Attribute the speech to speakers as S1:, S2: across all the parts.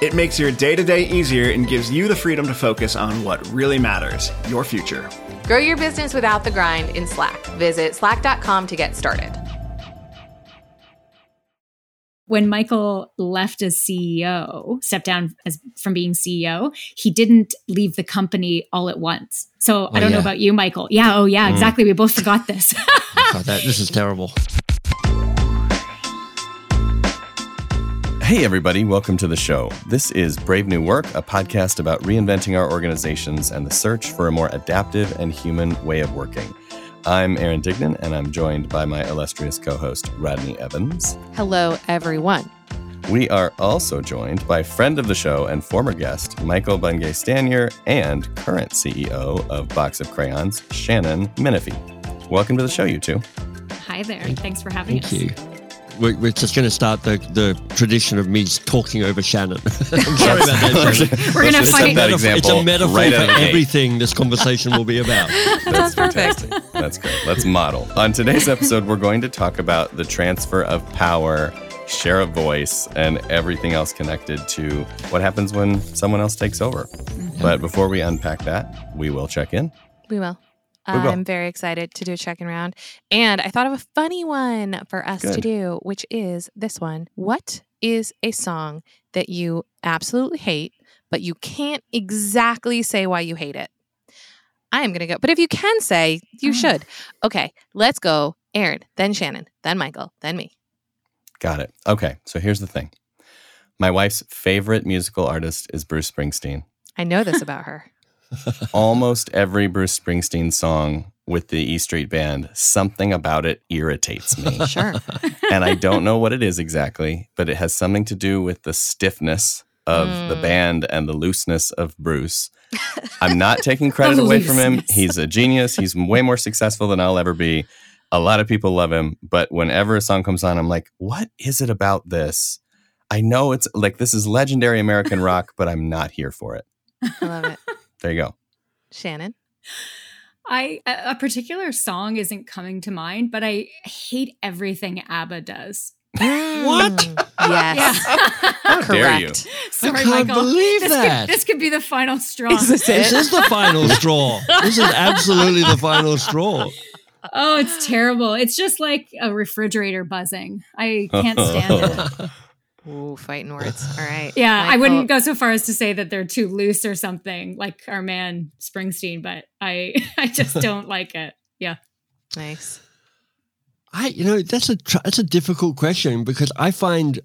S1: It makes your day to day easier and gives you the freedom to focus on what really matters your future.
S2: Grow your business without the grind in Slack. Visit slack.com to get started.
S3: When Michael left as CEO, stepped down as from being CEO, he didn't leave the company all at once. So I
S4: Oh,
S3: don't know about you, Michael. Yeah, oh yeah, mm. exactly. We both forgot this.
S4: God, that, this is terrible.
S5: Hey, everybody, welcome to the show. This is Brave New Work, a podcast about reinventing our organizations and the search for a more adaptive and human way of working. I'm Aaron Dignan, and I'm joined by my illustrious co host, Rodney Evans.
S2: Hello, everyone.
S5: We are also joined by friend of the show and former guest, Michael Bungay Stanier, and current CEO of Box of Crayons, Shannon Minifie. Welcome to the show, you two.
S3: Hi there. Thanks for having
S4: Thank
S3: us.
S4: you. We're, we're just going to start the, the tradition of me talking over Shannon. I'm sorry about that, Shannon.
S3: We're gonna
S5: Let's just
S3: fight-
S5: set that
S4: Metaphor- it's a metaphor
S5: right
S4: for
S5: out of the gate.
S4: everything this conversation will be about.
S5: That's perfect. That's great. Let's model. On today's episode, we're going to talk about the transfer of power, share of voice, and everything else connected to what happens when someone else takes over. Mm-hmm. But before we unpack that, we will check in.
S2: We will.
S5: Oh, we.
S2: I'm very excited to do a check-in round. And I thought of a funny one for us to do, which is this one. What is a song that you absolutely hate, but you can't exactly say why you hate it? I am going to go. But if you can say, you
S3: Oh.
S2: should. Okay, let's go. Aaron, then Shannon, then Michael, then me.
S5: Got it. Okay. So here's the thing my wife's favorite musical artist is Bruce Springsteen.
S2: I know this about her.
S5: Almost every Bruce Springsteen song with the E Street Band, something about it irritates me.
S2: Sure.
S5: and I don't know what it is exactly, but it has something to do with the stiffness of the
S2: Mm.
S5: band and the looseness of Bruce. I'm not taking credit away from him. He's a genius. He's way more successful than I'll ever be. A lot of people love him, but whenever a song comes on, I'm like, what is it about this? I know it's like this is legendary American rock, but I'm not here for it.
S2: I love it.
S5: There you go.
S2: Shannon.
S3: I a particular song isn't coming to mind, but I hate everything ABBA does.
S4: What?
S2: Mm, Yes.
S3: Yeah.
S5: dare you.
S2: Correct.
S3: Sorry,
S4: can't
S3: Michael.
S4: believe
S3: this
S4: that.
S3: Could, this could be the final straw.
S2: Is this
S4: This
S2: it?
S4: is the final straw. This is absolutely the final straw.
S3: oh, it's terrible. It's just like a refrigerator buzzing. I can't stand it.
S2: Ooh, fighting words. All right.
S3: Yeah, I wouldn't go so far as to say that they're too loose or something like our man Springsteen, but I I just don't like it. Yeah.
S2: Nice.
S4: I, you know, that's a tr- that's a difficult question because I find,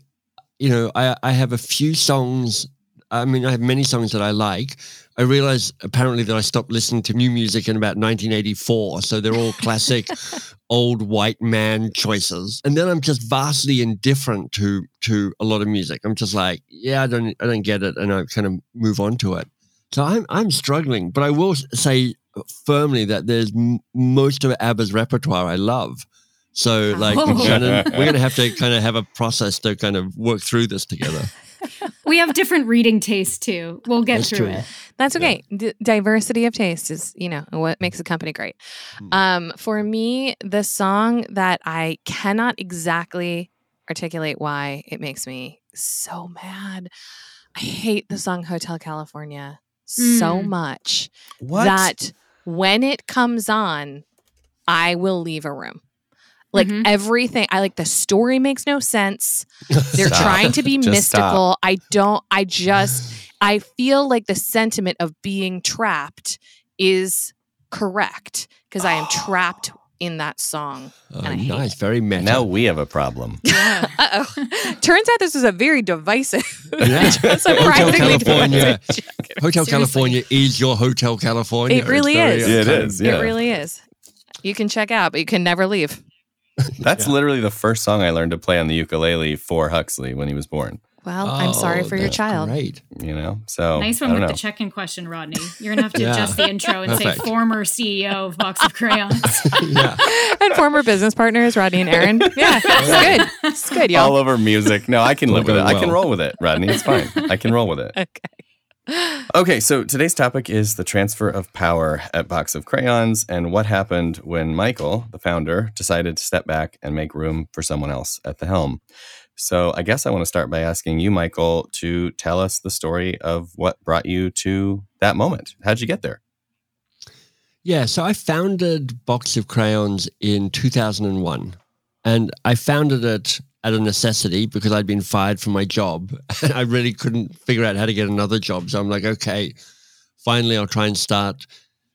S4: you know, I I have a few songs. I mean, I have many songs that I like. I realize apparently that I stopped listening to new music in about 1984, so they're all classic old white man choices. And then I'm just vastly indifferent to to a lot of music. I'm just like, yeah, I don't I don't get it, and I kind of move on to it. So I'm I'm struggling, but I will say firmly that there's m- most of ABBA's repertoire I love. So like
S3: Oh.
S4: Shannon, we're gonna have to kind of have a process to kind of work through this together.
S3: We have different reading tastes too. We'll get
S4: That's
S3: through
S4: true.
S3: it.
S2: That's okay. D- diversity of taste is, you know, what makes a company great.
S4: Hmm.
S2: Um, for me, the song that I cannot exactly articulate why it makes me so mad. I hate the song Hotel California so
S3: Mm.
S2: much
S5: What?
S2: that when it comes on, I will leave a room. Like
S3: Mhm.
S2: everything, I like the story makes no sense. They're
S5: Stop.
S2: trying to be
S5: Just stop.
S2: mystical. I don't, I just, I feel like the sentiment of being trapped is correct because I am trapped in that song.
S4: Oh,
S2: And I hate
S4: nice, very meta.
S5: Now we have a problem.
S3: Yeah.
S2: Uh oh. Turns out this was a very divisive,
S4: Yeah. Hotel California.
S2: divisive.
S4: Hotel
S3: Seriously.
S4: California is your Hotel California.
S2: It really is.
S5: Yeah, it
S4: kind
S5: is, yeah.
S2: It really is. You can check out, but you can never leave.
S5: That's
S4: Yeah.
S5: literally the first song I learned to play on the ukulele for Huxley when he was born.
S2: Well, I'm sorry
S4: Oh,
S2: for your child.
S4: Right.
S5: You know, so
S3: nice
S5: I
S3: one
S5: don't
S3: with
S5: know.
S3: the check-in question, Rodney. You're gonna have to
S4: Yeah.
S3: adjust the intro and say former CEO of Box of Crayons.
S4: yeah.
S2: and former business partners, Rodney and Aaron. Yeah, it's good. It's good, y'all.
S5: All over music. No, I can live with it.
S4: going
S5: I can roll with it, Rodney. It's fine. I can roll with it.
S2: Okay.
S5: Okay, so today's topic is the transfer of power at Box of Crayons and what happened when Michael, the founder, decided to step back and make room for someone else at the helm. So I guess I want to start by asking you, Michael, to tell us the story of what brought you to that moment. How'd you get there?
S4: Yeah, so I founded Box of Crayons in 2001. And I founded it out of necessity because I'd been fired from my job. And I really couldn't figure out how to get another job. So I'm like, okay, finally I'll try and start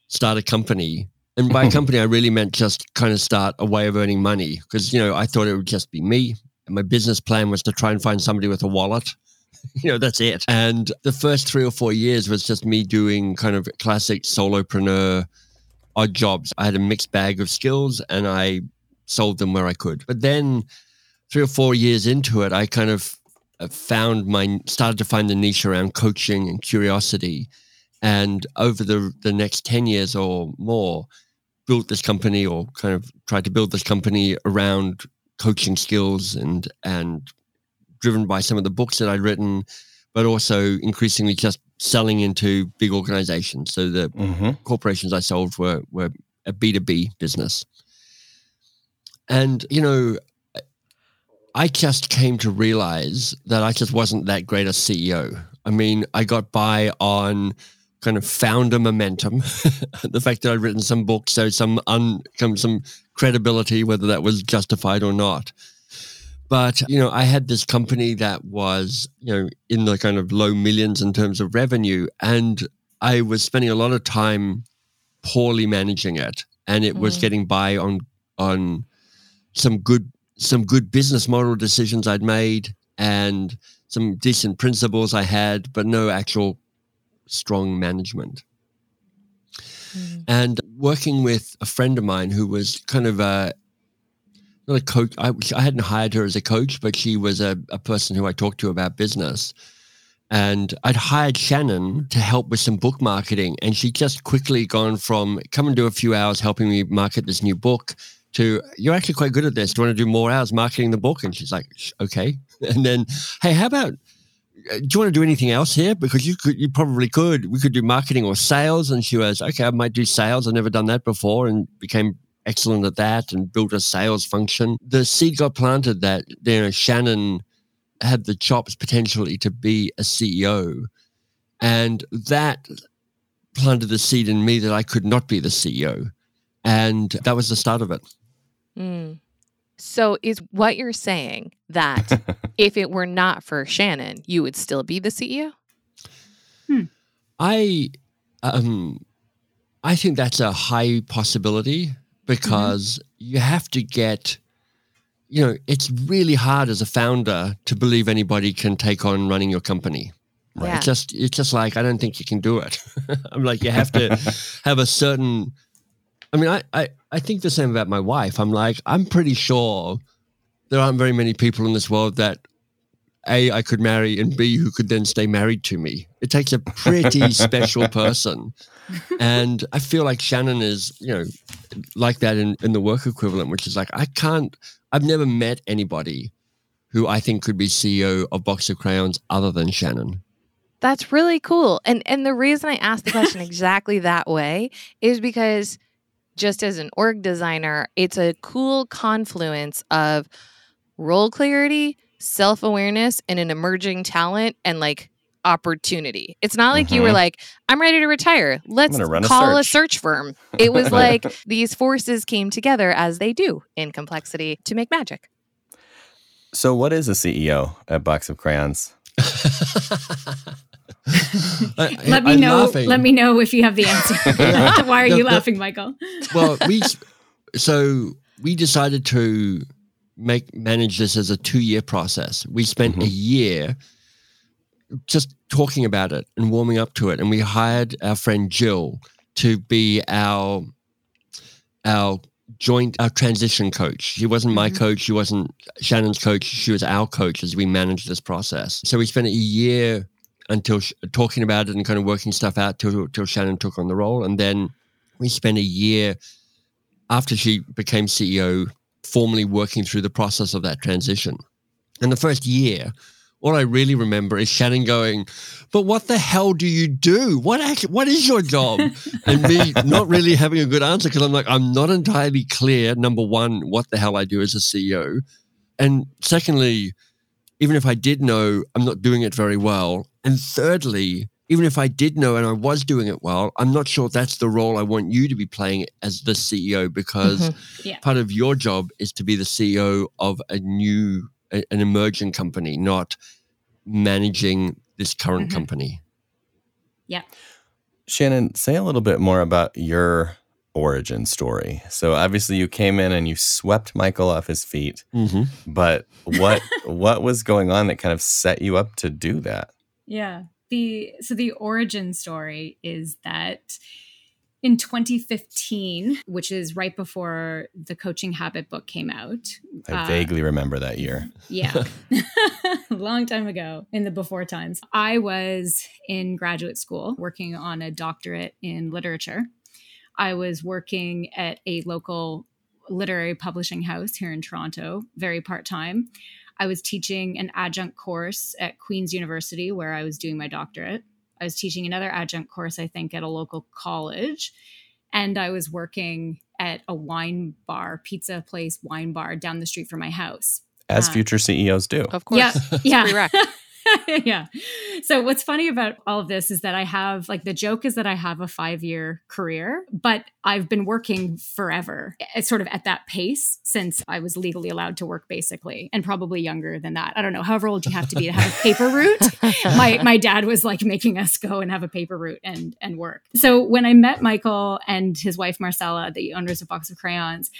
S4: start a company. And by company, I really meant just kind of start a way of earning money. Because, you know, I thought it would just be me. And my business plan was to try and find somebody with a wallet. you know, that's it. And the first three or four years was just me doing kind of classic solopreneur odd jobs. I had a mixed bag of skills and I sold them where I could. But then three or four years into it, I kind of uh, found my, started to find the niche around coaching and curiosity. And over the, the next 10 years or more, built this company or kind of tried to build this company around coaching skills and, and driven by some of the books that I'd written, but also increasingly just selling into big organizations. So the
S5: Mm-hmm.
S4: corporations I sold were were a B two B business, and you know, I just came to realize that I just wasn't that great a CEO. I mean, I got by on kind of founder momentum, the fact that I'd written some books, so some un, some credibility, whether that was justified or not. But you know, I had this company that was you know in the kind of low millions in terms of revenue, and I was spending a lot of time poorly managing it, and it was
S2: Mm.
S4: getting by on on some good some good business model decisions I'd made and some decent principles I had, but no actual strong management.
S2: Mm.
S4: And working with a friend of mine who was kind of a not a coach. I, I hadn't hired her as a coach, but she was a, a person who I talked to about business. And I'd hired Shannon to help with some book marketing. And she just quickly gone from come and do a few hours helping me market this new book to you're actually quite good at this. Do you want to do more hours marketing the book? And she's like, okay. And then, hey, how about uh, do you want to do anything else here? Because you could, you probably could. We could do marketing or sales. And she was, okay, I might do sales. I've never done that before and became excellent at that and built a sales function. The seed got planted that, you know, Shannon had the chops potentially to be a CEO. And that planted the seed in me that I could not be the CEO. And that was the start of it.
S2: Mm. So is what you're saying that if it were not for Shannon, you would still be the CEO?
S4: I um I think that's a high possibility because you have to get you know, it's really hard as a founder to believe anybody can take on running your company.
S2: Yeah.
S4: It's just it's just like I don't think you can do it. I'm like you have to have a certain I mean I, I I think the same about my wife. I'm like I'm pretty sure there aren't very many people in this world that a I could marry and B who could then stay married to me. It takes a pretty special person. And I feel like Shannon is, you know, like that in, in the work equivalent, which is like I can't I've never met anybody who I think could be CEO of Box of Crayons other than Shannon.
S2: That's really cool. And and the reason I asked the question exactly that way is because just as an org designer, it's a cool confluence of role clarity, self-awareness, and an emerging talent and like opportunity. It's not like you were
S5: Mhm.
S2: like, I'm ready to retire. Let's
S5: gonna a
S2: call a
S5: search."
S2: search firm. It was like these forces came together as they do in complexity to make magic.
S5: So, what is a CEO at Box of Crayons?
S4: I-
S3: Let me
S4: I'm
S3: know.
S4: laughing.
S3: Let me know if you have the answer. Why are
S4: No,
S3: you
S4: no.
S3: laughing, Michael?
S4: well, we so we decided to make manage this as a two year process. We spent a year just talking about it and warming up to it, and we hired our friend Jill to be our our joint our transition coach. She wasn't my
S3: Mhm.
S4: coach. She wasn't Shannon's coach. She was our coach as we managed this process. So we spent a year until sh- talking about it and kind of working stuff out till till Shannon took on the role, and then we spent a year after she became CEO, formally working through the process of that transition. And the first year, all I really remember is Shannon going, "But what the hell do you do? What act- what is your job?" and me not really having a good answer because I'm like, I'm not entirely clear. Number one, what the hell I do as a CEO, and secondly, even if I did know, I'm not doing it very well. And thirdly, even if I did know and I was doing it well, I'm not sure that's the role I want you to be playing as the CEO because
S3: Yeah.
S4: part of your job is to be the CEO of a new, a- an emerging company, not managing this current
S3: Mhm.
S4: company.
S3: Yeah.
S5: Shannon, say a little bit more about your origin story. So obviously you came in and you swept Michael off his feet,
S4: Mm-hmm.
S5: but what what was going on that kind of set you up to do that?
S3: Yeah. The so the origin story is that in 2015, which is right before the coaching habit book came out.
S5: I
S3: uh,
S5: vaguely remember that year.
S3: Yeah. a long time ago in the before times. I was in graduate school working on a doctorate in literature. I was working at a local literary publishing house here in Toronto, very part time. I was teaching an adjunct course at Queen's University where I was doing my doctorate. I was teaching another adjunct course, I think, at a local college. And I was working at a wine bar, pizza place, wine bar down the street from my house.
S5: As
S3: Uh,
S5: future CEOs do.
S2: Of course.
S3: Yeah, yeah,
S2: Pre-rec.
S3: yeah. So what's funny about all of this is that I have like the joke is that I have a five year career, but I've been working forever. It's sort of at that pace since I was legally allowed to work, basically, and probably younger than that. I don't know. However old you have to be to have a paper route. my my dad was like making us go and have a paper route and and work. So when I met Michael and his wife Marcella, the owners of Box of Crayons,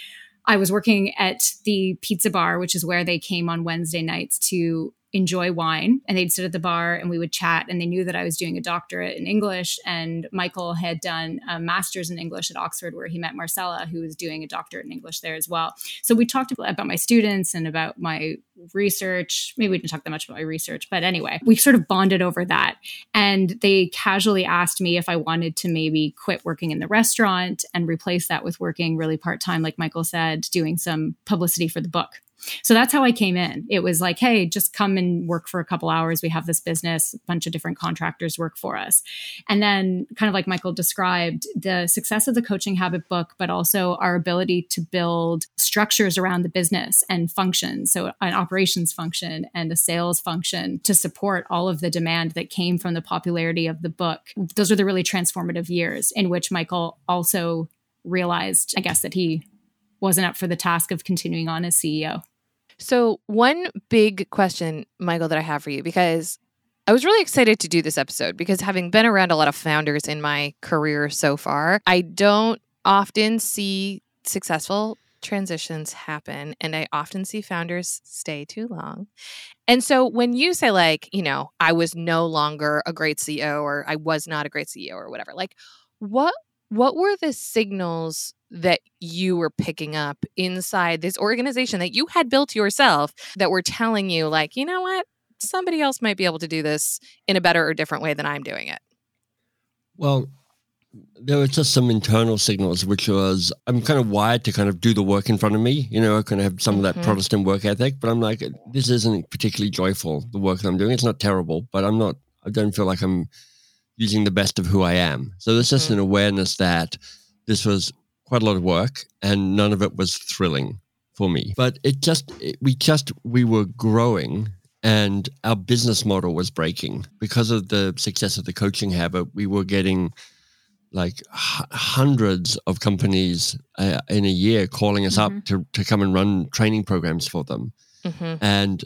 S3: I was working at the pizza bar, which is where they came on Wednesday nights to enjoy wine. And they'd sit at the bar and we would chat. And they knew that I was doing a doctorate in English. And Michael had done a master's in English at Oxford, where he met Marcella, who was doing a doctorate in English there as well. So we talked about my students and about my research. Maybe we didn't talk that much about my research, but anyway, we sort of bonded over that. And they casually asked me if I wanted to maybe quit working in the restaurant and replace that with working really part time, like Michael said, doing some publicity for the book. So that's how I came in. It was like, hey, just come and work for a couple hours. We have this business, a bunch of different contractors work for us. And then, kind of like Michael described, the success of the Coaching Habit book, but also our ability to build structures around the business and functions. So, an operations function and a sales function to support all of the demand that came from the popularity of the book. Those are the really transformative years in which Michael also realized, I guess, that he wasn't up for the task of continuing on as CEO.
S2: So, one big question, Michael, that I have for you, because I was really excited to do this episode because having been around a lot of founders in my career so far, I don't often see successful transitions happen and I often see founders stay too long. And so when you say like, you know, I was no longer a great CEO or I was not a great CEO or whatever, like what what were the signals that you were picking up inside this organization that you had built yourself that were telling you like, you know what? Somebody else might be able to do this in a better or different way than I'm doing it.
S4: Well, there were just some internal signals, which was I'm kind of wired to kind of do the work in front of me. You know, I kind of have some of
S2: Mhm.
S4: that Protestant work ethic, but I'm like, this isn't particularly joyful, the work that I'm doing. It's not terrible, but I'm not, I don't feel like I'm using the best of who I am. So there's just
S2: Mhm.
S4: an awareness that this was quite a lot of work and none of it was thrilling for me. But it just, it, we just, we were growing and our business model was breaking because of the success of the coaching habit. We were getting like h- hundreds of companies uh, in a year calling us up to, to come and run training programs for them.
S2: Mm-hmm.
S4: And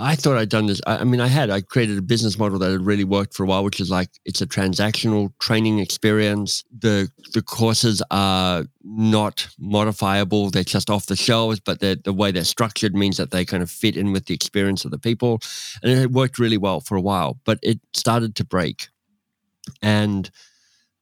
S4: I thought I'd done this. I, I mean, I had, I created a business model that had really worked for a while, which is like it's a transactional training experience. The the courses are not modifiable. They're just off the shelves, but the way they're structured means that they kind of fit in with the experience of the people. And it worked really well for a while, but it started to break. And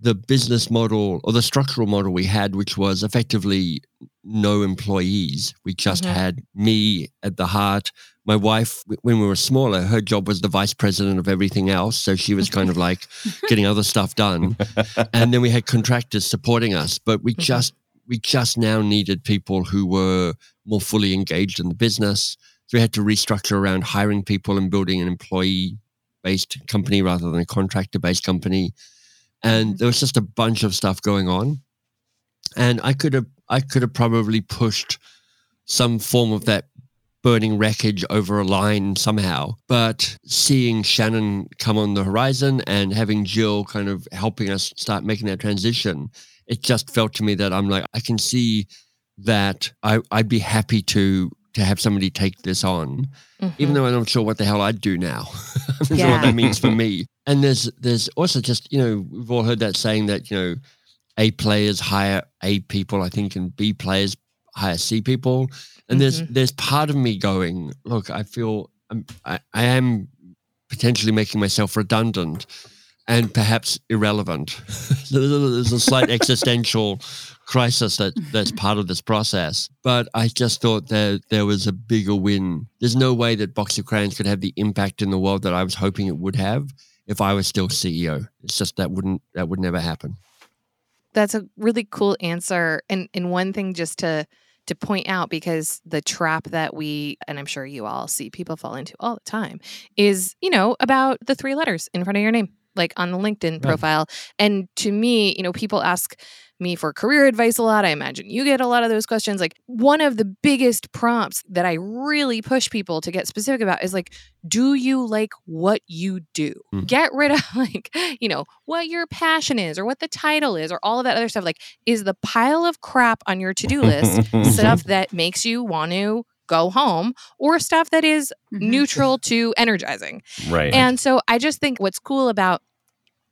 S4: the business model or the structural model we had, which was effectively no employees. We just mm-hmm. had me at the heart. My wife, when we were smaller, her job was the vice president of everything else. So she was kind of like getting other stuff done. and then we had contractors supporting us, but we mm-hmm. just, we just now needed people who were more fully engaged in the business. So we had to restructure around hiring people and building an employee based company rather than a contractor based company. And mm-hmm. there was just a bunch of stuff going on. And I could have I could have probably pushed some form of that burning wreckage over a line somehow. But seeing Shannon come on the horizon and having Jill kind of helping us start making that transition, it just felt to me that I'm like, I can see that I, would be happy to to have somebody take this on, mm-hmm. even though I'm not sure what the hell I'd do now. I'm yeah. sure what that means for me. And there's there's also just, you know, we've all heard that saying that, you know, a players hire A people, I think, and B players hire C people. And mm-hmm. there's there's part of me going, look, I feel I'm, I, I am potentially making myself redundant and perhaps irrelevant. there's a slight existential crisis that that's part of this process. But I just thought that there was a bigger win. There's no way that Box of Crayons could have the impact in the world that I was hoping it would have if I was still CEO. It's just that wouldn't that would never happen
S2: that's a really cool answer. And and one thing just to to point out because the trap that we and I'm sure you all see people fall into all the time is, you know, about the three letters in front of your name, like on the LinkedIn right. profile. And to me, you know, people ask me for career advice a lot. I imagine you get a lot of those questions. Like one of the biggest prompts that I really push people to get specific about is like, do you like what you do? Mm. Get rid of like, you know, what your passion is or what the title is or all of that other stuff. Like, is the pile of crap on your to do list stuff that makes you want to go home or stuff that is mm-hmm. neutral to energizing.
S5: Right.
S2: And so I just think what's cool about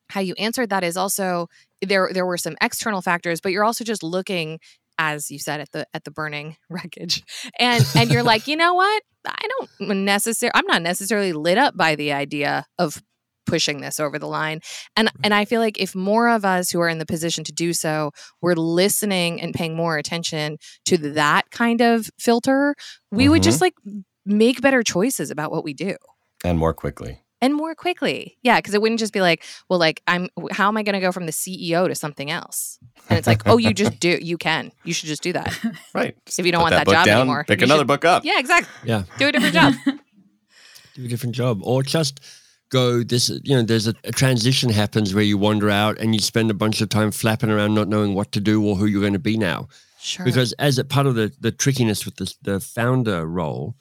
S2: how you answered that is also there there were some external factors but you're also just looking as you said at the at the burning wreckage. And and you're like you know what? I don't necessarily i'm not necessarily lit up by the idea of pushing this over the line. And and i feel like if more of us who are in the position to do so were listening and paying more attention to that kind of filter we mm-hmm. would just like make better choices about what we do.
S5: And more quickly
S2: and more quickly. Yeah, because it wouldn't just be like, well, like I'm how am I going to go from the CEO to something else? And it's like, oh, you just do. You can. You should just do that.
S5: Right.
S2: Just if you don't want that, that job
S5: down,
S2: anymore,
S5: pick another
S2: should,
S5: book up.
S2: Yeah, exactly.
S4: Yeah.
S2: Do a different job.
S4: do a different job, or just go this you know there's a, a, transition happens where you wander out and you spend a bunch of time flapping around not knowing what to do or who you're going to be now
S2: sure
S4: because as a part of the the trickiness with the, the founder role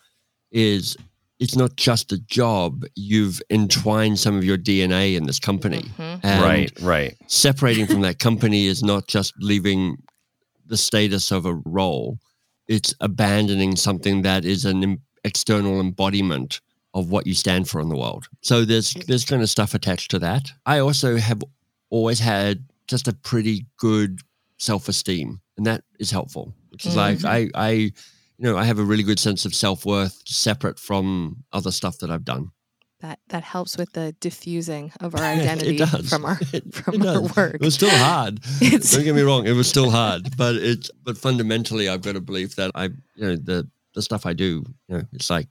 S4: is it's not just a job. You've entwined some of your DNA in this company.
S5: Mm-hmm. right, right.
S4: Separating from that company is not just leaving the status of a role, it's abandoning something that is an external embodiment of what you stand for in the world. So there's there's kind of stuff attached to that. I also have always had just a pretty good self-esteem and that is helpful. Which is mm-hmm. like I I you know, I have a really good sense of self worth separate from other stuff that I've done.
S2: That that helps with the diffusing of our identity from our from our work.
S4: It was still hard. Don't get me wrong, it was still hard, but it's but fundamentally, I've got a belief that I, you know, the the stuff I do, you know, it's like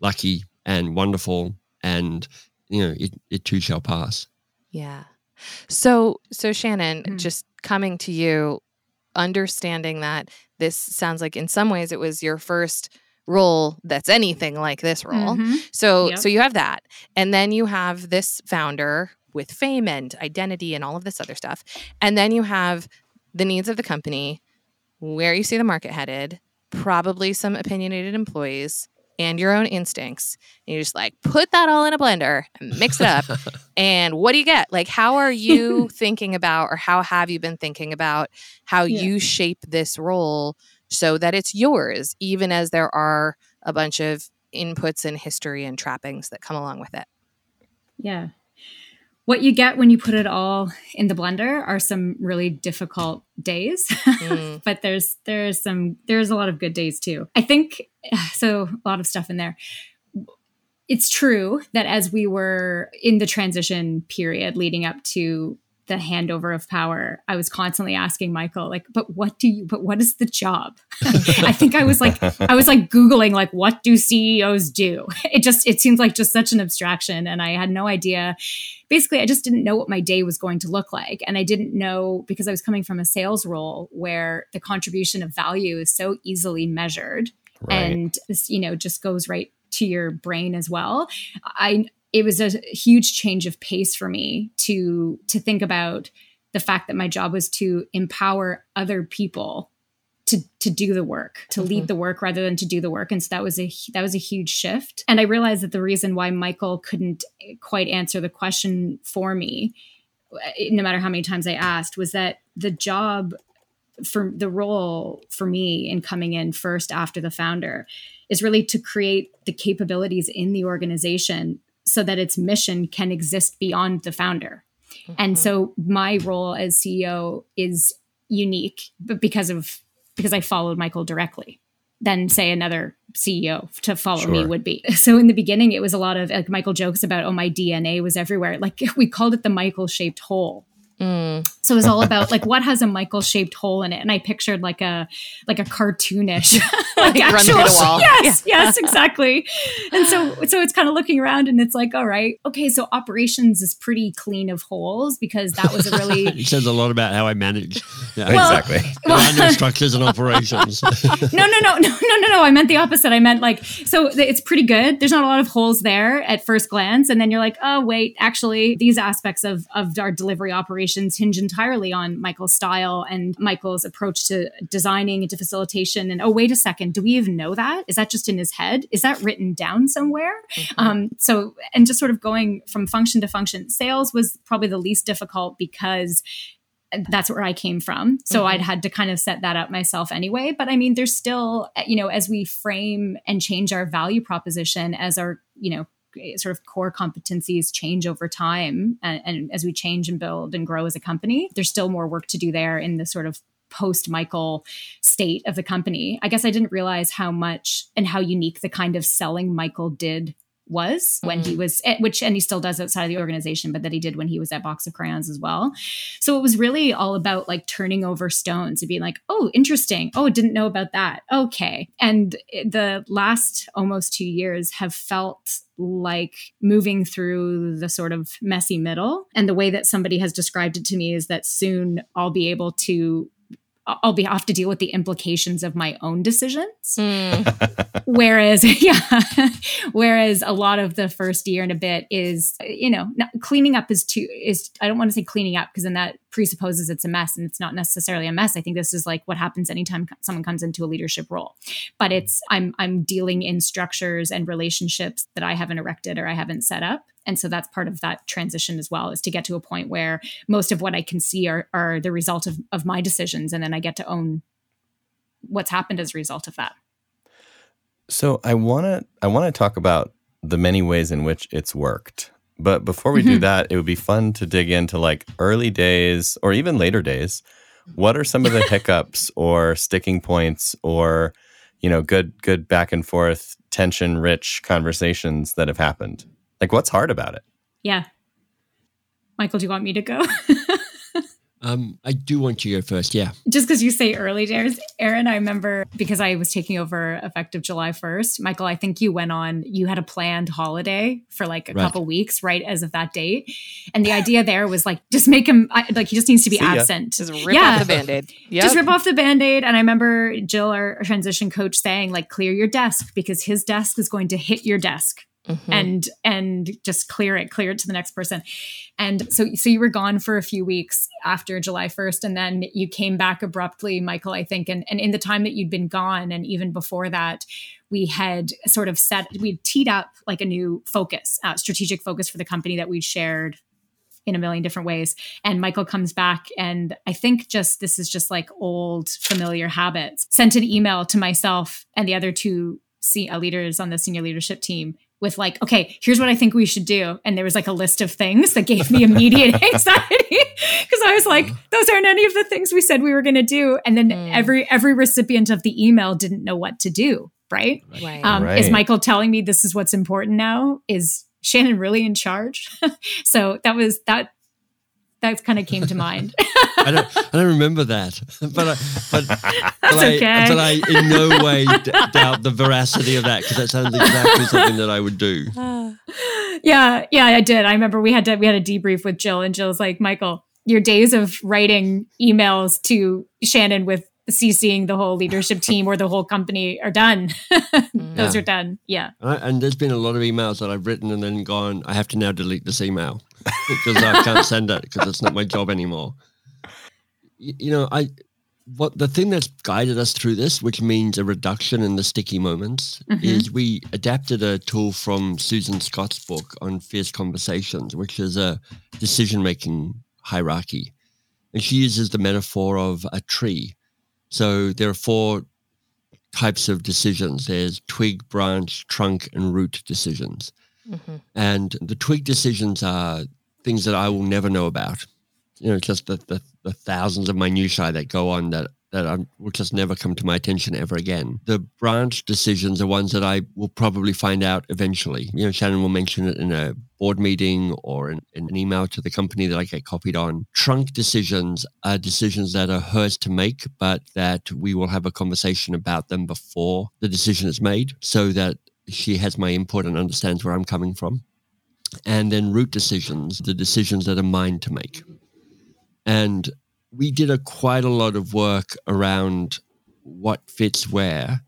S4: lucky and wonderful, and you know, it it too shall pass.
S2: Yeah. So so Shannon, mm-hmm. just coming to you, understanding that this sounds like in some ways it was your first role that's anything like this role. Mm-hmm. So yep. so you have that. And then you have this founder with fame and identity and all of this other stuff. And then you have the needs of the company, where you see the market headed, probably some opinionated employees, and your own instincts. And you just like put that all in a blender and mix it up. and what do you get? Like, how are you thinking about, or how have you been thinking about how yeah. you shape this role so that it's yours, even as there are a bunch of inputs and history and trappings that come along with it?
S3: Yeah what you get when you put it all in the blender are some really difficult days mm. but there's there's some there's a lot of good days too i think so a lot of stuff in there it's true that as we were in the transition period leading up to the handover of power, I was constantly asking Michael, like, but what do you, but what is the job? I think I was like, I was like Googling, like, what do CEOs do? It just, it seems like just such an abstraction. And I had no idea. Basically, I just didn't know what my day was going to look like. And I didn't know because I was coming from a sales role where the contribution of value is so easily measured. Right. And this, you know, just goes right to your brain as well. I it was a huge change of pace for me to to think about the fact that my job was to empower other people to to do the work to mm-hmm. lead the work rather than to do the work and so that was a that was a huge shift and i realized that the reason why michael couldn't quite answer the question for me no matter how many times i asked was that the job for the role for me in coming in first after the founder is really to create the capabilities in the organization so that its mission can exist beyond the founder. Mm-hmm. And so my role as CEO is unique, but because of because I followed Michael directly than say another CEO to follow sure. me would be. So in the beginning, it was a lot of like Michael jokes about, oh, my DNA was everywhere. Like we called it the Michael shaped hole Mm. So it was all about like what has a Michael shaped hole in it, and I pictured like a like a cartoonish like, like actual, run the wall. Yes, yeah. yes, exactly. And so so it's kind of looking around, and it's like, all right, okay, so operations is pretty clean of holes because that was a really
S4: it says a lot about how I manage. Yeah. Well, exactly. Well, structures and operations.
S3: no, no, no, no, no, no, no. I meant the opposite. I meant like so it's pretty good. There's not a lot of holes there at first glance, and then you're like, oh wait, actually, these aspects of of our delivery operations hinge entirely on Michael's style and Michael's approach to designing and to facilitation. And oh, wait a second, do we even know that? Is that just in his head? Is that written down somewhere? Mm-hmm. Um, so, and just sort of going from function to function, sales was probably the least difficult because that's where I came from. So mm-hmm. I'd had to kind of set that up myself anyway. But I mean, there's still, you know, as we frame and change our value proposition as our, you know, Eh, sort of core competencies change over time and, and, as we change and build and grow as a company there's still more work to do there in the sort of post michael state of the company. I guess i didn't realize how much and how unique the kind of selling michael did was when mm-hmm. he was at, which and he still does outside of the organization but that he did when he was at box of crayons as well. So it was really all about like turning over stones and being like oh interesting. Oh didn't know about that. Okay. And the last almost two years have felt like moving through the sort of messy middle. And the way that somebody has described it to me is that soon i'll be able to I'll be off to deal with the implications of my own decisions. Mm. whereas, yeah, whereas a lot of the first year and a bit is, you know, cleaning up is too is I don't want to say cleaning up because then that presupposes it's a mess and it's not necessarily a mess. I think this is like what happens anytime someone comes into a leadership role. But it's I'm I'm dealing in structures and relationships that I haven't erected or I haven't set up and so that's part of that transition as well is to get to a point where most of what i can see are, are the result of, of my decisions and then i get to own what's happened as a result of that.
S5: So i want to i want to talk about the many ways in which it's worked. But before we mm-hmm. do that it would be fun to dig into like early days or even later days. What are some of the hiccups or sticking points or you know good good back and forth tension rich conversations that have happened like, what's hard about it?
S3: Yeah. Michael, do you want me to go?
S4: Um, I do want you to go first. Yeah.
S3: Just because you say early days, Aaron, I remember because I was taking over effective July 1st. Michael, I think you went on, you had a planned holiday for like a right. couple weeks right as of that date. And the idea there was like, just make him, like, he just needs to be See absent.
S6: Just rip yeah. off the band aid.
S3: Yep. Just rip off the band aid. And I remember Jill, our transition coach, saying, like, clear your desk because his desk is going to hit your desk Mm-hmm. and and just clear it clear it to the next person and so so you were gone for a few weeks after july 1st and then you came back abruptly michael i think and, and in the time that you'd been gone and even before that we had sort of set we'd teed up like a new focus uh, strategic focus for the company that we'd shared in a million different ways. And Michael comes back, and I think just this is just like old familiar habits. Sent an email to myself and the other two uh, leaders on the senior leadership team with like, okay, here's what I think we should do. And there was like a list of things that gave me immediate anxiety because I was like, those aren't any of the things we said we were going to do. And then mm. every every recipient of the email didn't know what to do. Right? Right. Um, right. Is Michael telling me this is what's important now? Is Shannon really in charge? so that was that that kind of came to mind.
S4: I don't, I don't remember that, but I, but, but,
S3: okay.
S4: I, but I in no way d- doubt the veracity of that because that sounds exactly something that I would do.
S3: yeah, yeah, I did. I remember we had to we had a debrief with Jill, and Jill's like, Michael, your days of writing emails to Shannon with CCing the whole leadership team or the whole company are done. Those
S4: Yeah.
S3: are done. Yeah.
S4: I, and there's been a lot of emails that I've written and then gone. I have to now delete this email because I can't send it because it's not my job anymore. Y- you know, I what the thing that's guided us through this, which means a reduction in the sticky moments,
S3: Mhm.
S4: is we adapted a tool from Susan Scott's book on fierce conversations, which is a decision making hierarchy, and she uses the metaphor of a tree. So there are four types of decisions. There's twig, branch, trunk, and root decisions. Mm-hmm. And the twig decisions are things that I will never know about. You know, just the, the, the thousands of minutiae that go on that that I will just never come to my attention ever again. The branch decisions are ones that I will probably find out eventually. You know, Shannon will mention it in a board meeting or in, in an email to the company that I get copied on. Trunk decisions are decisions that are hers to make, but that we will have a conversation about them before the decision is made so that she has my input and understands where I'm coming from. And then root decisions, the decisions that are mine to make. And we did a quite a lot of work around what fits where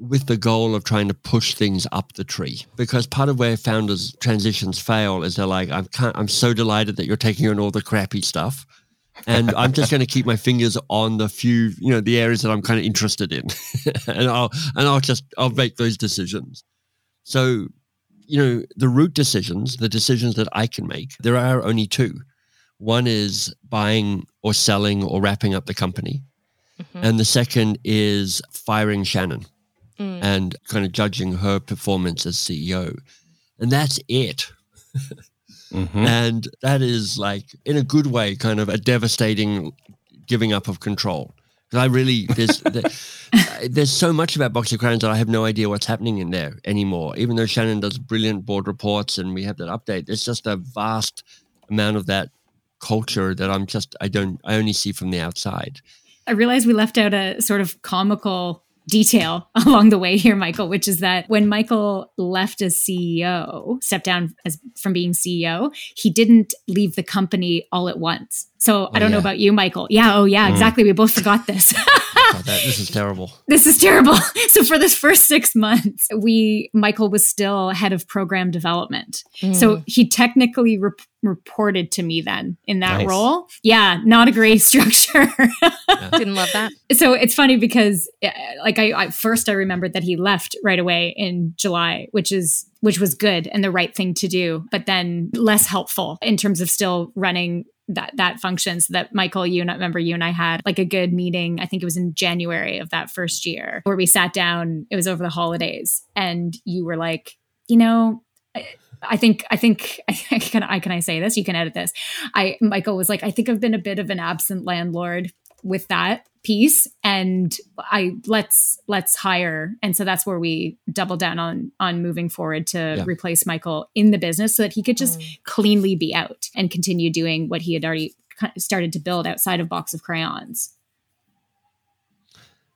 S4: with the goal of trying to push things up the tree. Because part of where founders transitions fail is they're like i'm i'm so delighted that you're taking on all the crappy stuff and i'm just going to keep my fingers on the few you know the areas that i'm kind of interested in. And i'll and i'll just i'll make those decisions. So you know the root decisions the decisions that i can make there are only two. One is buying or selling or wrapping up the company. And the second is firing Shannon and kind of judging her performance as CEO. And that's it.
S5: Mhm.
S4: And that is like, in a good way, kind of a devastating giving up of control. 'Cause I really, there's, there, there's so much about Box of Crayons that I have no idea what's happening in there anymore. Even though Shannon does brilliant board reports and we have that update, there's just a vast amount of that culture that I'm just I don't I only see from the outside.
S3: I realize we left out a sort of comical detail along the way here, Michael, which is that when Michael left as CEO, stepped down as from being CEO, he didn't leave the company all at once. So I don't know about you, Michael. Yeah, oh yeah, exactly. We both forgot this.
S4: God, that, this is terrible.
S3: this is terrible. So for this first six months, we Michael was still head of program development. So he technically rep- reported to me then in that
S5: Nice.
S3: role. Yeah, not a great structure.
S2: Didn't love that.
S3: so it's funny because uh, like I, I first I remembered that he left right away in July, which is which was good and the right thing to do, but then less helpful in terms of still running that that function. So that Michael, you and I remember you and I had like a good meeting. I think it was in January of that first year where we sat down. It was over the holidays, and you were like, you know. I- I think I think can I can I say this? You can edit this. I Michael was like, I think I've been a bit of an absent landlord with that piece and I let's let's hire and so that's where we double down on on moving forward to
S4: Yeah.
S3: replace Michael in the business so that he could just mm. cleanly be out and continue doing what he had already started to build outside of box of crayons.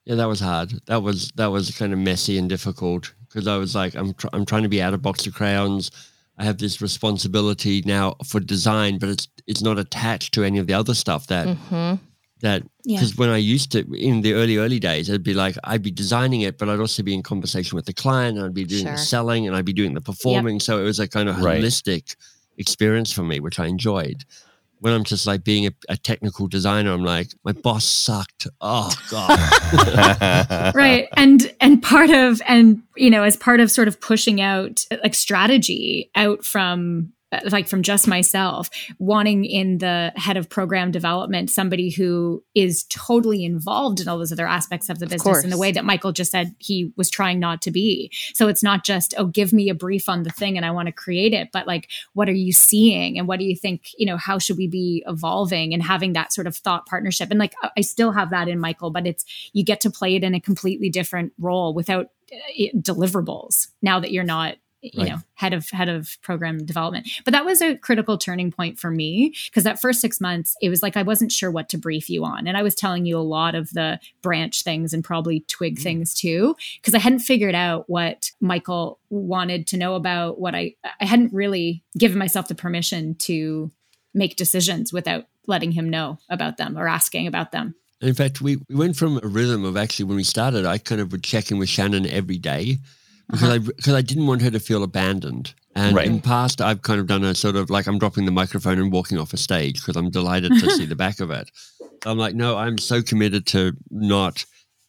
S4: Yeah, that was hard. That was that was kind of messy and difficult because I was like, I'm tr- I'm trying to be out of box of crayons. I have this responsibility now for design, but it's it's not attached to any of the other stuff that mm-hmm. That
S3: Yeah.
S4: because when I used to in the early early days, it'd be like I'd be designing it, but I'd also be in conversation with the client, and I'd be doing
S2: Sure.
S4: the selling, and I'd be doing the performing. So it was a kind of
S5: Right.
S4: holistic experience for me, which I enjoyed. When I'm just like being a, a technical designer, I'm like, my boss sucked. Oh god.
S3: right and and part of and you know as part of sort of pushing out like strategy out from like from just myself wanting in the head of program development somebody who is totally involved in all those other aspects of the business in the way that michael just said he was trying not to be. So it's not just oh give me a brief on the thing and i want to create it but like what are you seeing and what do you think you know how should we be evolving? And having that sort of thought partnership. And like I- i still have that in michael but it's you get to play it in a completely different role without uh, deliverables now that you're not you right. know head of head of program development but that was a critical turning point for me because that first six months it was like i wasn't sure what to brief you on and i was telling you a lot of the branch things and probably twig mm-hmm. things too because i hadn't figured out what michael wanted to know about what i i hadn't really given myself the permission to make decisions without letting him know about them or asking about them
S4: in fact, we, we went from a rhythm of actually when we started, I kind of would check in with Shannon every day because uh-huh. I because I didn't want her to feel abandoned. And right. in past, I've kind of done a sort of like I'm dropping the microphone and walking off a stage because I'm delighted to see the back of it. I'm like, no, I'm so committed to not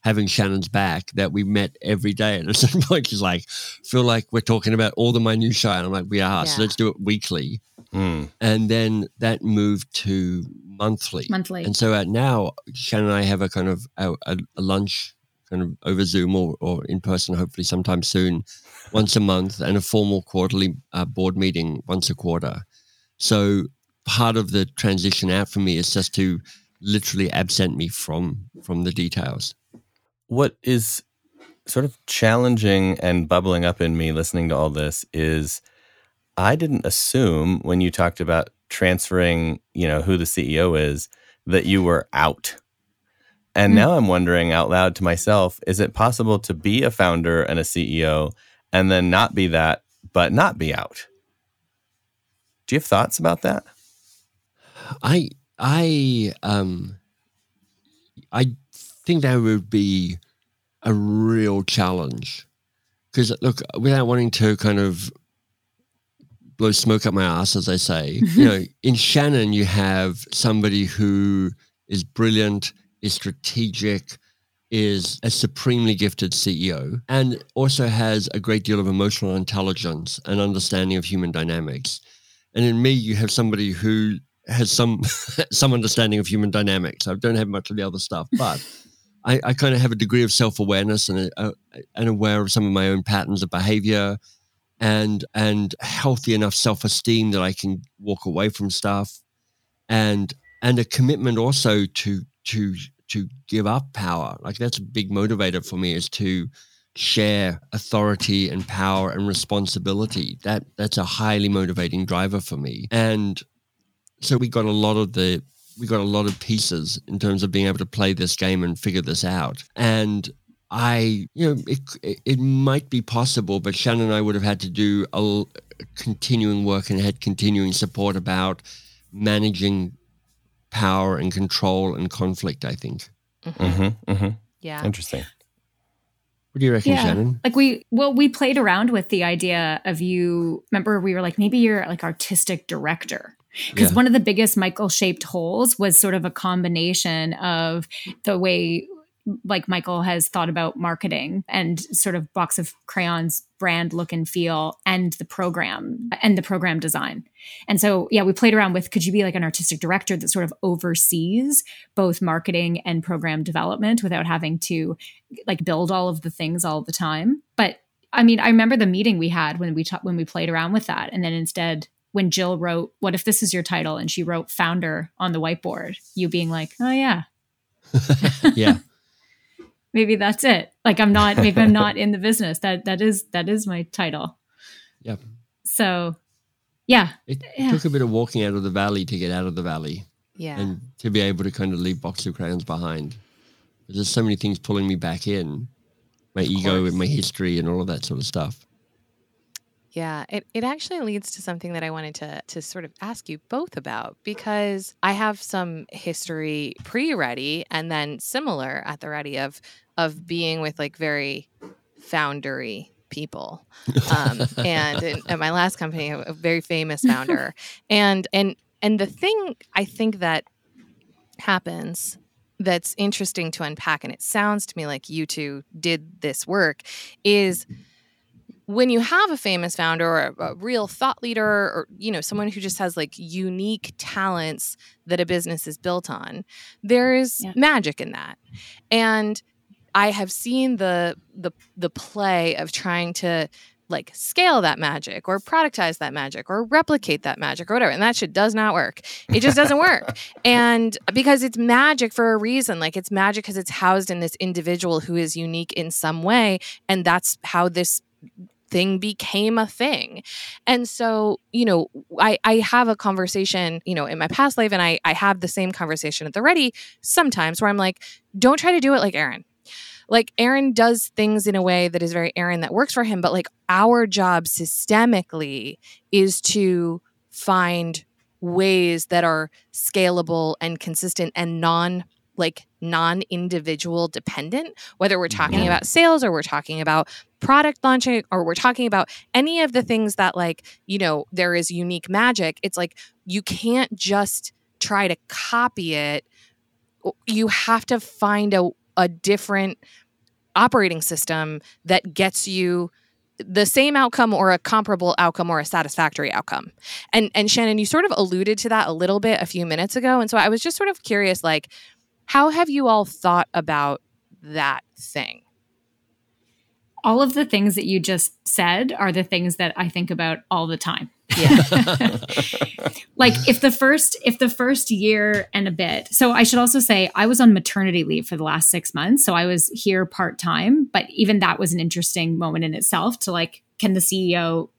S4: having Shannon's back that we met every day. And at some point, she's like, feel like we're talking about all the minutiae. And I'm like, we are. Yeah. So let's do it weekly. Mm. And then that moved to monthly.
S3: Monthly.
S4: And so uh, now, Shannon and I have a kind of a, a, a lunch kind of over Zoom or, or in person, hopefully sometime soon, once a month, and a formal quarterly uh, board meeting once a quarter. So part of the transition out for me is just to literally absent me from from the details.
S5: What is sort of challenging and bubbling up in me listening to all this is I didn't assume when you talked about transferring, you know, who the CEO is, that you were out and mm-hmm. now I'm wondering out loud to myself is it possible to be a founder and a CEO and then not be that, but not be out? Do you have thoughts about that?
S4: I, I, um, I think that would be a real challenge because look, without wanting to kind of blow smoke up my ass, as I say, you know, in Shannon, you have somebody who is brilliant, is strategic, is a supremely gifted CEO, and also has a great deal of emotional intelligence and understanding of human dynamics. And in me, you have somebody who has some some understanding of human dynamics. I don't have much of the other stuff, but I, I kind of have a degree of self awareness and and aware of some of my own patterns of behavior, and and healthy enough self esteem that I can walk away from stuff, and and a commitment also to to to give up power. Like that's a big motivator for me is to share authority and power and responsibility. That that's a highly motivating driver for me. And so we got a lot of the we got a lot of pieces in terms of being able to play this game and figure this out. And I, you know, it, it might be possible, but Shannon and I would have had to do a continuing work and had continuing support about managing power and control and conflict, I think.
S5: Mm-hmm. Mm-hmm, mm-hmm.
S2: Yeah.
S5: Interesting.
S4: What do you reckon, yeah. Shannon?
S3: Like we, well, we played around with the idea of you. Remember, we were like, maybe you're like artistic director. Because yeah. one of the biggest Michael shaped holes was sort of a combination of the way like Michael has thought about marketing and sort of box of crayons brand look and feel and the program and the program design. And so, yeah, we played around with could you be like an artistic director that sort of oversees both marketing and program development without having to like build all of the things all the time? But I mean, I remember the meeting we had when we ta- when we played around with that and then instead when Jill wrote, What if this is your title? and she wrote founder on the whiteboard, you being like, Oh, yeah.
S4: yeah
S3: maybe that's it. Like I'm not maybe I'm not in the business. That that is that is my title.
S4: Yep.
S3: So yeah.
S4: It
S3: yeah.
S4: took a bit of walking out of the valley to get out of the valley.
S2: Yeah.
S4: And to be able to kind of leave box of crayons behind. There's so many things pulling me back in. My of ego course. and my history and all of that sort of stuff.
S2: Yeah, it, it actually leads to something that I wanted to to sort of ask you both about because I have some history pre-ready and then similar at the ready of of being with like very foundery people. Um, and in, at my last company, a very famous founder. and and and the thing I think that happens that's interesting to unpack, and it sounds to me like you two did this work, is when you have a famous founder or a, a, real thought leader or you know someone who just has like unique talents that a business is built on there's yeah. magic in that. And i have seen the the the play of trying to like scale that magic or productize that magic or replicate that magic or whatever and that shit does not work. It just doesn't work. And because it's magic for a reason like it's magic because it's housed in this individual who is unique in some way and that's how this thing became a thing. And so, you know, I, I have a conversation, you know, in my past life, and I, I have the same conversation at the ready sometimes where I'm like, don't try to do it like Aaron. Like Aaron does things in a way that is very Aaron that works for him, but like our job systemically is to find ways that are scalable and consistent and non like non-individual dependent whether we're talking yeah. about sales or we're talking about product launching or we're talking about any of the things that like you know there is unique magic it's like you can't just try to copy it you have to find a, a different operating system that gets you the same outcome or a comparable outcome or a satisfactory outcome. And and Shannon, you sort of alluded to that a little bit a few minutes ago. And so I was just sort of curious like how have you all thought about that thing?
S3: All of the things that you just said are the things that I think about all the time. Yeah. like if the first if the first year and a bit. So I should also say I was on maternity leave for the last 6 months, so I was here part-time, but even that was an interesting moment in itself to like can the CEO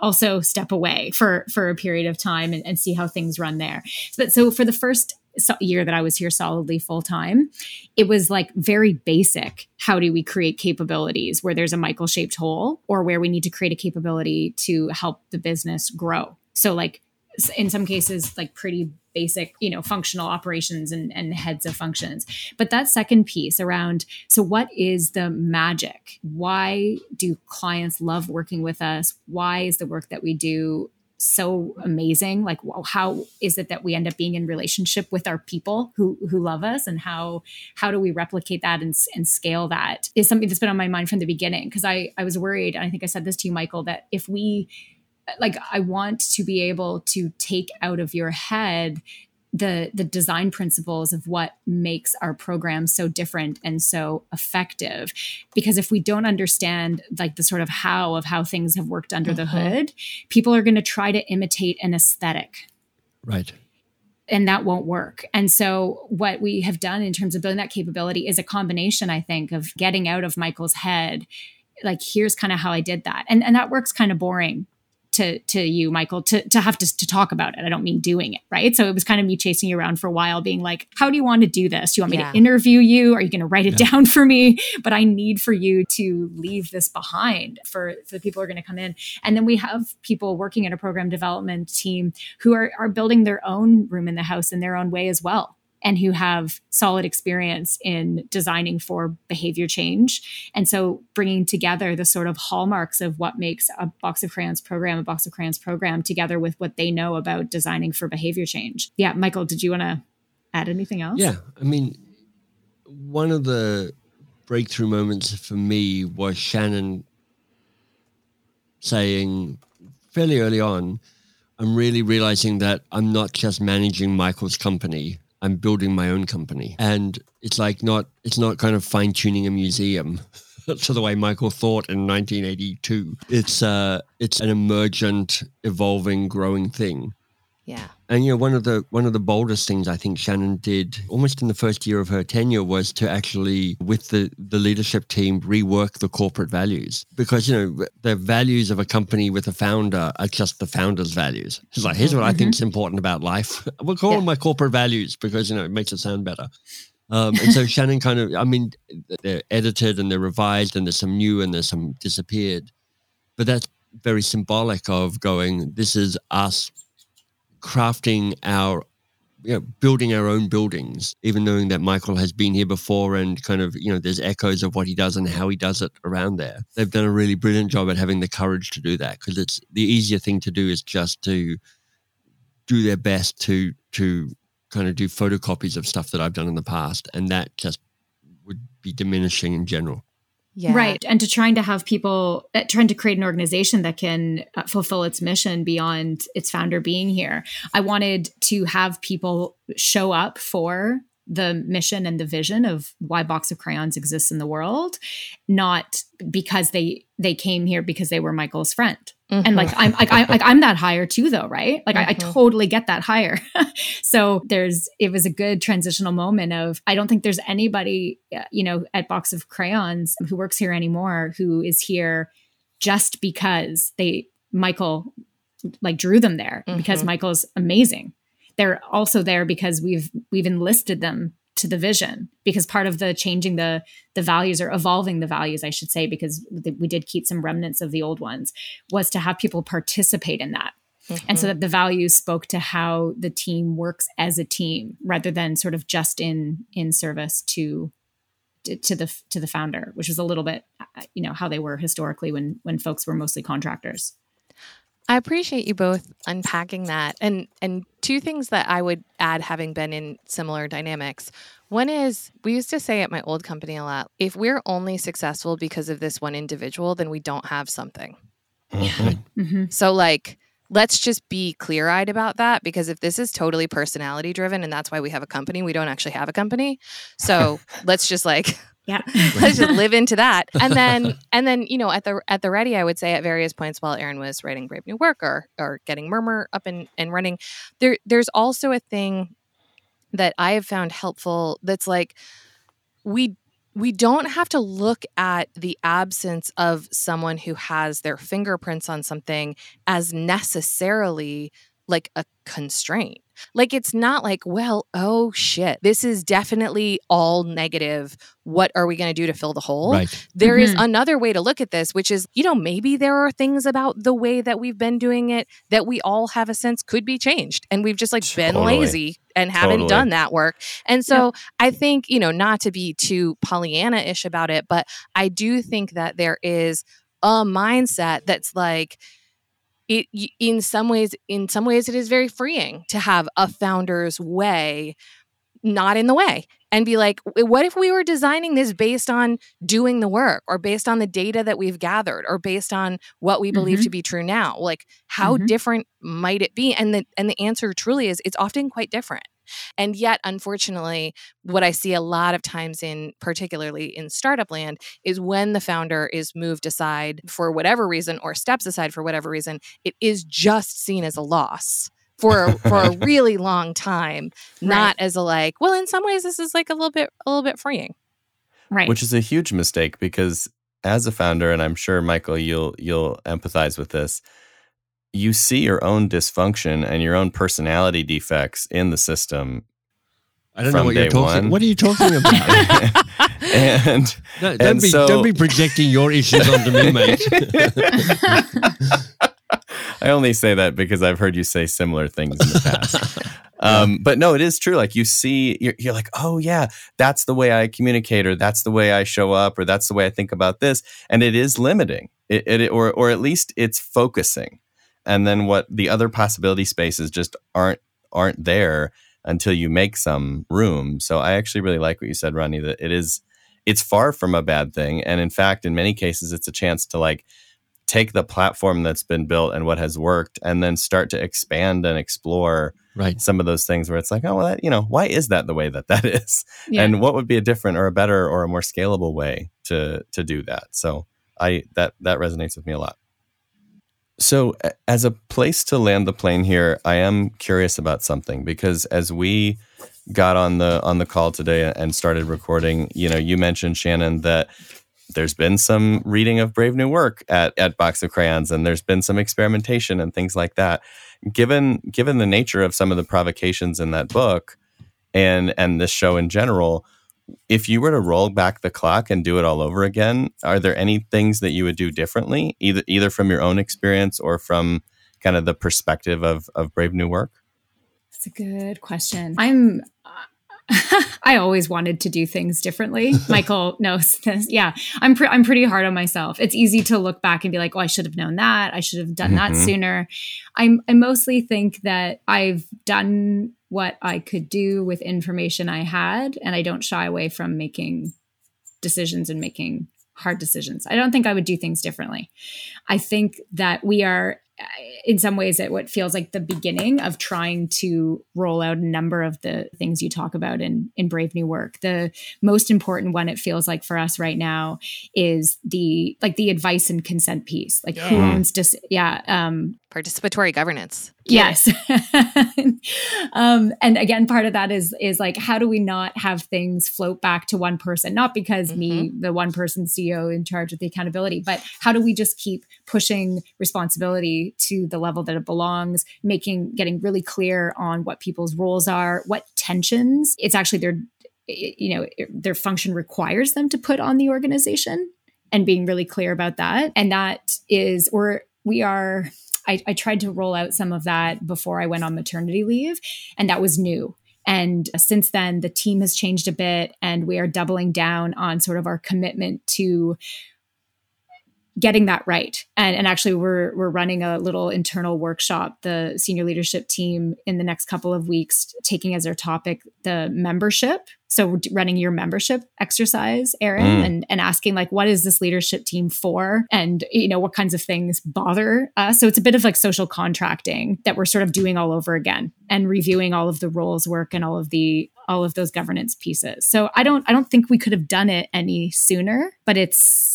S3: also step away for for a period of time and, and see how things run there. But so for the first year that I was here solidly full time, it was like very basic. How do we create capabilities where there's a Michael shaped hole or where we need to create a capability to help the business grow? So, like in some cases, like pretty basic, you know, functional operations and, and heads of functions. But that second piece around so, what is the magic? Why do clients love working with us? Why is the work that we do so amazing. Like how is it that we end up being in relationship with our people who who love us? And how how do we replicate that and, and scale that is something that's been on my mind from the beginning. Because i i was worried and i think i said this to you michael that if we like i want to be able to take out of your head the the design principles of what makes our program so different and so effective because if we don't understand like the sort of how of how things have worked under the uh-huh. hood people are going to try to imitate an aesthetic
S4: right
S3: and that won't work. And so, what we have done in terms of building that capability is a combination, I think, of getting out of Michael's head, like, here's kind of how I did that. And, and that works kind of boring to to you michael to to have to, to talk about it. I don't mean doing it right? So it was kind of me chasing you around for a while being like how do you want to do this? Do you want me yeah. to interview you? Are you going to write it yeah. down for me? But i need for you to leave this behind for for the people who are going to come in. And then we have people working in a program development team who are are building their own room in the house in their own way as well and who have solid experience in designing for behavior change. And so bringing together the sort of hallmarks of what makes a box of crayons program a box of crayons program together with what they know about designing for behavior change. Yeah, Michael, did you want to add anything else?
S4: Yeah, I mean, one of the breakthrough moments for me was Shannon saying fairly early on, I'm really realizing that I'm not just managing Michael's company. I'm building my own company. And it's like not it's not kind of fine tuning a museum to the way Michael thought in 1982. It's uh it's an emergent, evolving, growing thing.
S2: Yeah.
S4: And you know, one of the one of the boldest things I think Shannon did almost in the first year of her tenure was to actually, with the the leadership team, rework the corporate values because you know the values of a company with a founder are just the founder's values. It's like here's what mm-hmm. I think is important about life. We'll call yeah. them my corporate values because you know it makes it sound better. Um, and so Shannon kind of, I mean, they're edited and they're revised, and there's some new and there's some disappeared, but that's very symbolic of going. This is us crafting our you know, building our own buildings, even knowing that Michael has been here before and kind of, you know, there's echoes of what he does and how he does it around there. They've done a really brilliant job at having the courage to do that because it's the easier thing to do is just to do their best to to kind of do photocopies of stuff that I've done in the past. And that just would be diminishing in general.
S3: Yeah. Right. And to trying to have people, uh, trying to create an organization that can uh, fulfill its mission beyond its founder being here. I wanted to have people show up for the mission and the vision of why box of crayons exists in the world not because they they came here because they were michael's friend mm-hmm. and like i'm like, I, like i'm that higher too though right like mm-hmm. I, I, mm-hmm. totally get that higher so there's it was a good transitional moment of i don't think there's anybody uh, you know at box of crayons who works here anymore who is here just because they Michael like drew them there mm-hmm. because Michael's amazing. They're also there because we've we've enlisted them to the vision because part of the changing the the values or evolving the values I should say because we did keep some remnants of the old ones was to have people participate in that Mm-hmm. And so mm-hmm. that the values spoke to how the team works as a team rather than sort of just in in service to to the to the founder, which was a little bit uh, you know how they were historically when when folks were mostly contractors.
S2: I appreciate you both unpacking that. And and two things that I would add having been in similar dynamics. One is we used to say at my old company a lot, if we're only successful because of this one individual, then we don't have something. Mm-hmm. Mm-hmm. So like let's just be clear eyed about that because if this is totally personality driven and that's why we have a company, we don't actually have a company. So let's just like yeah. Let's just live into that. And then and then you know at the at the ready i would say at various points while aaron was writing brave new work or or getting murmur up and, and running there there's also a thing that i have found helpful that's like we we don't have to look at the absence of someone who has their fingerprints on something as necessarily like a constraint. Like it's not like, well, oh shit, this is definitely all negative. What are we going to do to fill the hole? Right. There mm-hmm. is another way to look at this, which is, you know, maybe there are things about the way that we've been doing it that we all have a sense could be changed. And we've just like totally. been lazy and haven't totally. done that work. And so yeah. I think, you know, not to be too Pollyanna ish about it, but I do think that there is a mindset that's like, it in some ways in some ways it is very freeing to have a founder's way not in the way and be like what if we were designing this based on doing the work or based on the data that we've gathered or based on what we believe mm-hmm. to be true now like how mm-hmm. different might it be and the and the answer truly is it's often quite different and yet, unfortunately, what I see a lot of times in particularly in startup land is when the founder is moved aside for whatever reason or steps aside for whatever reason, it is just seen as a loss for for a really long time, not as a like, well, in some ways this is like a little bit a little bit freeing.
S3: Right.
S5: Which is a huge mistake because as a founder, and I'm sure Michael, you'll you'll empathize with this you see your own dysfunction and your own personality defects in the system.
S4: I don't know what you're talking. One. What are you talking about?
S5: and
S4: no, don't, and be, so, don't be projecting your issues onto me, mate.
S5: I only say that because I've heard you say similar things in the past. Um, but no, it is true. Like you see, you're, you're, like, oh yeah, that's the way I communicate, or that's the way I show up, or that's the way I think about this, and it is limiting. It, it or or at least it's focusing and then what the other possibility spaces just aren't aren't there until you make some room. So I actually really like what you said, Rodney, that it is it's far from a bad thing. And in fact, in many cases, it's a chance to like take the platform that's been built and what has worked and then start to expand and explore right. some of those things where it's like, oh, well, that, you know, why is that the way that that is? Yeah. And what would be a different or a better or a more scalable way to to do that? So I that that resonates with me a lot. So, as a place to land the plane here, I am curious about something because as we got on the on the call today and started recording, you know, you mentioned Shannon that there's been some reading of Brave New Work at at Box of Crayons, and there's been some experimentation and things like that. Given given the nature of some of the provocations in that book, and and this show in general, if you were to roll back the clock and do it all over again, are there any things that you would do differently, either either from your own experience or from kind of the perspective of of Brave New Work?
S3: That's a good question. I'm I always wanted to do things differently. Michael knows this. Yeah, I'm pre- I'm pretty hard on myself. It's easy to look back and be like, "Oh, I should have known that. I should have done mm-hmm. that sooner." I'm I mostly think that I've done what I could do with information I had, and I don't shy away from making decisions and making hard decisions. I don't think I would do things differently. I think that we are in some ways at what feels like the beginning of trying to roll out a number of the things you talk about in in brave new work the most important one it feels like for us right now is the like the advice and consent piece like yeah. who owns dis- yeah um
S2: participatory governance.
S3: Yes. um, and again, part of that is is like how do we not have things float back to one person? Not because mm-hmm. me, the one person CEO in charge of the accountability, but how do we just keep pushing responsibility to the level that it belongs, making getting really clear on what people's roles are, what tensions it's actually their you know their function requires them to put on the organization and being really clear about that. And that is, or we are I, I tried to roll out some of that before I went on maternity leave, and that was new. And since then, the team has changed a bit, and we are doubling down on sort of our commitment to getting that right. And, and actually, we're we're running a little internal workshop, the senior leadership team, in the next couple of weeks, taking as their topic the membership. So running your membership exercise, Aaron, mm. and, and asking like, what is this leadership team for? And you know, what kinds of things bother us. So it's a bit of like social contracting that we're sort of doing all over again and reviewing all of the roles work and all of the all of those governance pieces. So I don't I don't think we could have done it any sooner, but it's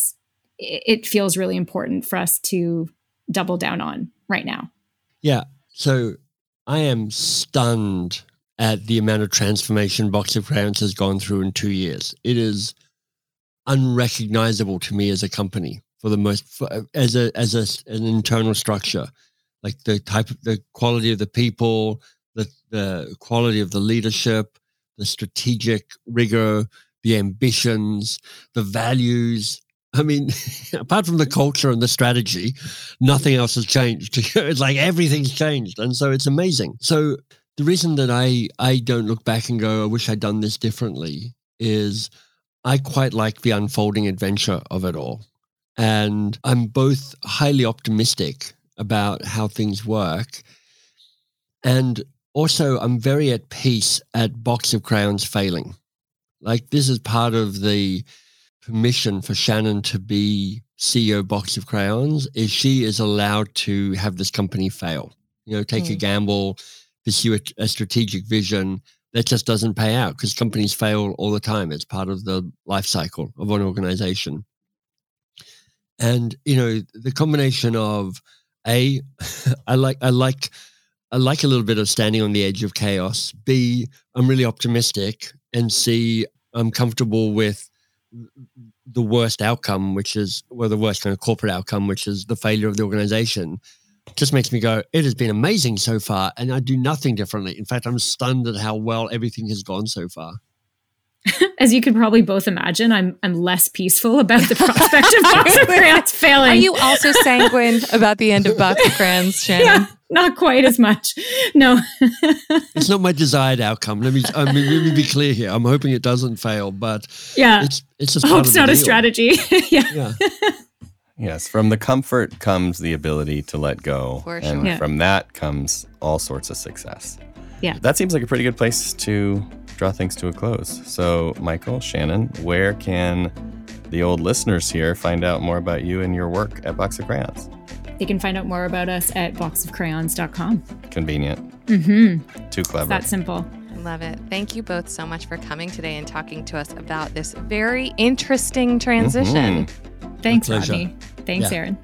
S3: it feels really important for us to double down on right now.
S4: Yeah. So I am stunned at the amount of transformation Box of Crayons has gone through in two years. It is unrecognizable to me as a company for the most for, as a as a, an internal structure, like the type of the quality of the people, the the quality of the leadership, the strategic rigor, the ambitions, the values, I mean, apart from the culture and the strategy, nothing else has changed. it's like everything's changed. And so it's amazing. So the reason that I, I don't look back and go, I wish I'd done this differently is I quite like the unfolding adventure of it all. And I'm both highly optimistic about how things work. And also, I'm very at peace at Box of Crayons failing. Like, this is part of the permission for Shannon to be CEO of Box of Crayons is she is allowed to have this company fail. You know, take mm. a gamble, pursue a, a, strategic vision that just doesn't pay out because companies fail all the time. It's part of the life cycle of an organization. And you know, the combination of a, I like, I like, I like a little bit of standing on the edge of chaos. B, I'm really optimistic, and C, I'm comfortable with the worst outcome, which is well, the worst kind of corporate outcome, which is the failure of the organization, just makes me go, it has been amazing so far, and I do nothing differently. In fact, I'm stunned at how well everything has gone so far.
S3: As you can probably both imagine, I'm I'm less peaceful about the prospect of Box of Crayons failing. Are
S2: you also sanguine about the end of Box of Crayons, Shannon? Yeah,
S3: not quite as much. No,
S4: it's not my desired outcome. Let me I mean, let me be clear here. I'm hoping it doesn't fail, but
S3: yeah,
S4: it's it's just
S3: hope's not a strategy. yeah. yeah.
S5: Yes, from the comfort comes the ability to let go,
S2: For
S5: and
S2: yeah.
S5: from that comes all sorts of success.
S3: Yeah,
S5: that seems like a pretty good place to draw things to a close. So, Michael, Shannon, where can the old listeners here find out more about you and your work at Box of Crayons?
S3: They can find out more about us at boxofcrayons.com.
S5: Convenient.
S3: Mm-hmm.
S5: Too clever.
S3: It's that simple.
S2: Love it. Thank you both so much for coming today and talking to us about this very interesting transition.
S3: Mm-hmm. Thanks, Rodney. Thanks, yeah. Aaron.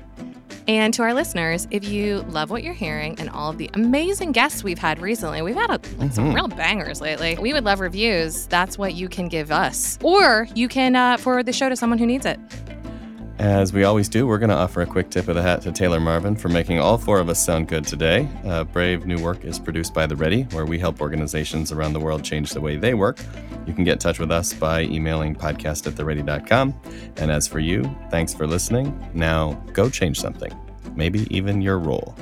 S2: And to our listeners, if you love what you're hearing and all of the amazing guests we've had recently, we've had a, mm-hmm. some real bangers lately. We would love reviews. That's what you can give us. Or you can uh, forward the show to someone who needs it.
S5: As we always do, we're going to offer a quick tip of the hat to Taylor Marvin for making all four of us sound good today. Uh, Brave New Work is produced by The Ready, where we help organizations around the world change the way they work. You can get in touch with us by emailing podcast at theready.com. And as for you, thanks for listening. Now go change something, maybe even your role.